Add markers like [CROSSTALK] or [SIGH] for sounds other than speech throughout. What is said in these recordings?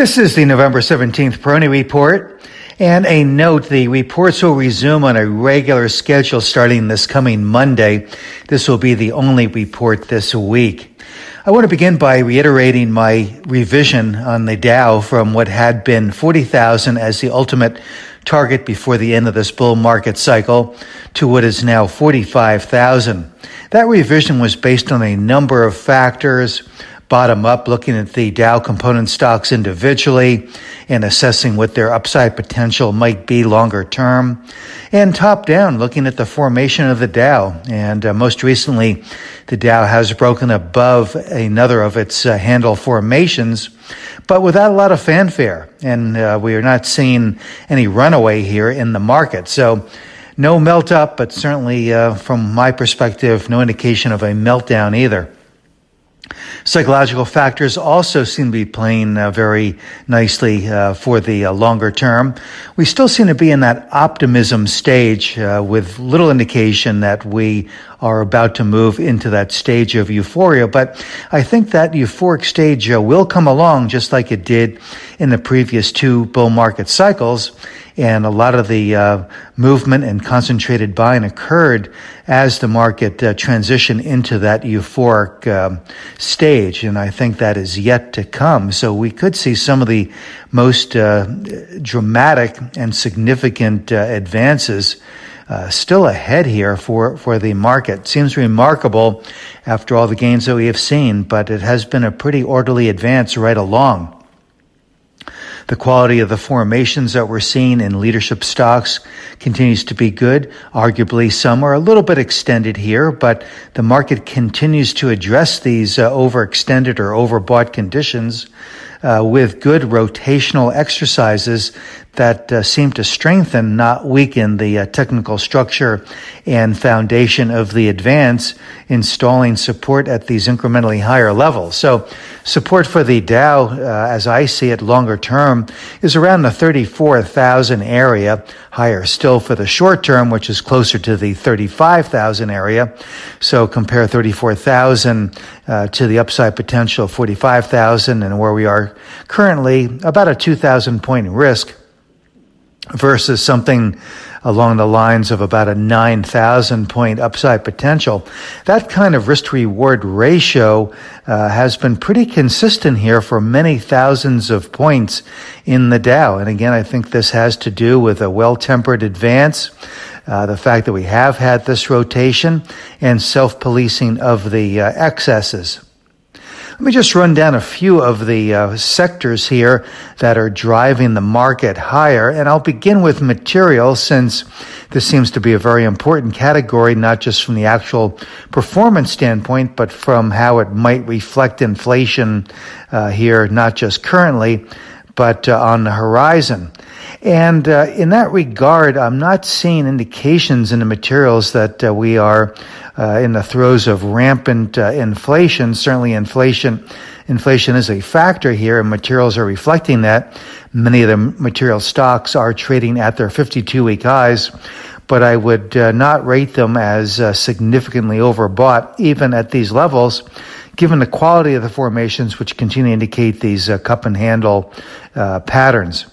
This is the November 17th Peroni Report. And a note, the reports will resume on a regular schedule starting this coming Monday. This will be the only report this week. I want to begin by reiterating my revision on the Dow from what had been 40,000 as the ultimate target before the end of this bull market cycle to what is now 45,000. That revision was based on a number of factors, bottom up, looking at the Dow component stocks individually and assessing what their upside potential might be longer term, and top down, looking at the formation of the Dow. And uh, most recently, the Dow has broken above another of its uh, handle formations, but without a lot of fanfare. And uh, we are not seeing any runaway here in the market. So, no melt up, but certainly, uh, from my perspective, no indication of a meltdown either. Psychological factors also seem to be playing uh, very nicely uh, for the uh, longer term. We still seem to be in that optimism stage uh, with little indication that we are about to move into that stage of euphoria. But I think that euphoric stage uh, will come along just like it did in the previous two bull market cycles and a lot of the uh, movement and concentrated buying occurred as the market uh, transitioned into that euphoric um, stage, and I think that is yet to come. So we could see some of the most uh, dramatic and significant uh, advances. Uh, still ahead here for, for the market. Seems remarkable after all the gains that we have seen, but it has been a pretty orderly advance right along. The quality of the formations that we're seeing in leadership stocks continues to be good. Arguably, some are a little bit extended here, but the market continues to address these uh, overextended or overbought conditions uh, with good rotational exercises that uh, seem to strengthen, not weaken, the uh, technical structure and foundation of the advance, installing support at these incrementally higher levels. So, support for the Dow, uh, as I see it longer term, is around the 34,000 area, higher still for the short term, which is closer to the 35,000 area. So, compare 34,000 uh, to the upside potential of 45,000 and where we are currently, about a 2,000 point risk versus something along the lines of about a 9,000 point upside potential. That kind of risk reward ratio uh, has been pretty consistent here for many thousands of points in the Dow. And again, I think this has to do with a well tempered advance. Uh, the fact that we have had this rotation and self policing of the uh, excesses. Let me just run down a few of the uh, sectors here that are driving the market higher. And I'll begin with materials since this seems to be a very important category, not just from the actual performance standpoint, but from how it might reflect inflation uh, here, not just currently, but uh, on the horizon. And uh, in that regard, I'm not seeing indications in the materials that uh, we are uh, in the throes of rampant uh, inflation. Certainly, inflation inflation is a factor here, and materials are reflecting that. Many of the material stocks are trading at their 52 week highs, but I would uh, not rate them as significantly overbought, even at these levels given the quality of the formations, which continue to indicate these uh, cup and handle uh, patterns.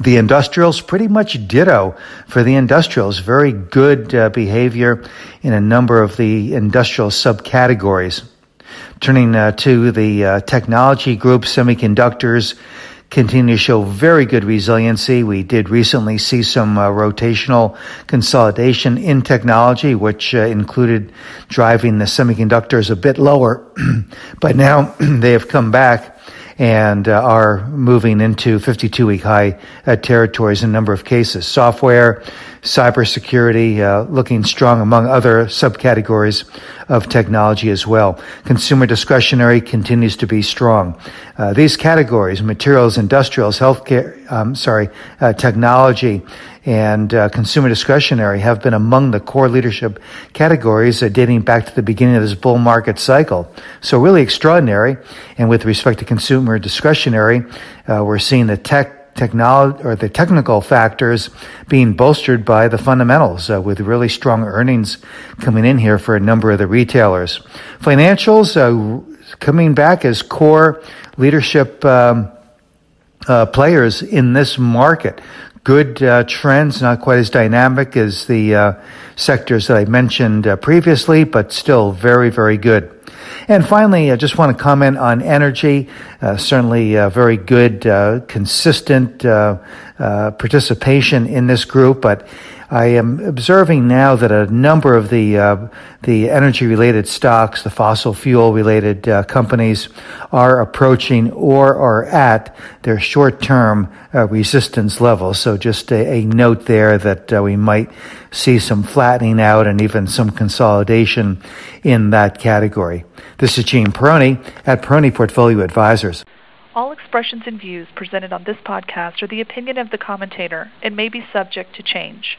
The industrials, pretty much ditto for the industrials. Very good uh, behavior in a number of the industrial subcategories. Turning uh, to the uh, technology group, semiconductors continue to show very good resiliency. We did recently see some uh, rotational consolidation in technology, which uh, included driving the semiconductors a bit lower, [CLEARS THROAT] but now [CLEARS THROAT] they have come back and uh, are moving into 52 week high uh, territories in a number of cases. Software, cybersecurity, uh, looking strong among other subcategories of technology as well. Consumer discretionary continues to be strong. Uh, these categories, materials, industrials, healthcare, um, sorry, uh, technology, and uh, consumer discretionary have been among the core leadership categories uh, dating back to the beginning of this bull market cycle. So really extraordinary. And with respect to consumer discretionary, uh, we're seeing the tech technology or the technical factors being bolstered by the fundamentals uh, with really strong earnings coming in here for a number of the retailers. Financials uh, coming back as core leadership um, uh, players in this market. Good uh, trends, not quite as dynamic as the uh, sectors that I mentioned uh, previously, but still very, very good. And finally, I just want to comment on energy. Uh, certainly, uh, very good, uh, consistent participation in this group, but I am observing now that a number of the uh, the energy related stocks, the fossil fuel related uh, companies, are approaching or are at their short term uh, resistance levels. So just a, a note there that uh, we might see some flattening out and even some consolidation in that category. This is Gene Peroni at Peroni Portfolio Advisors. All expressions and views presented on this podcast are the opinion of the commentator and may be subject to change.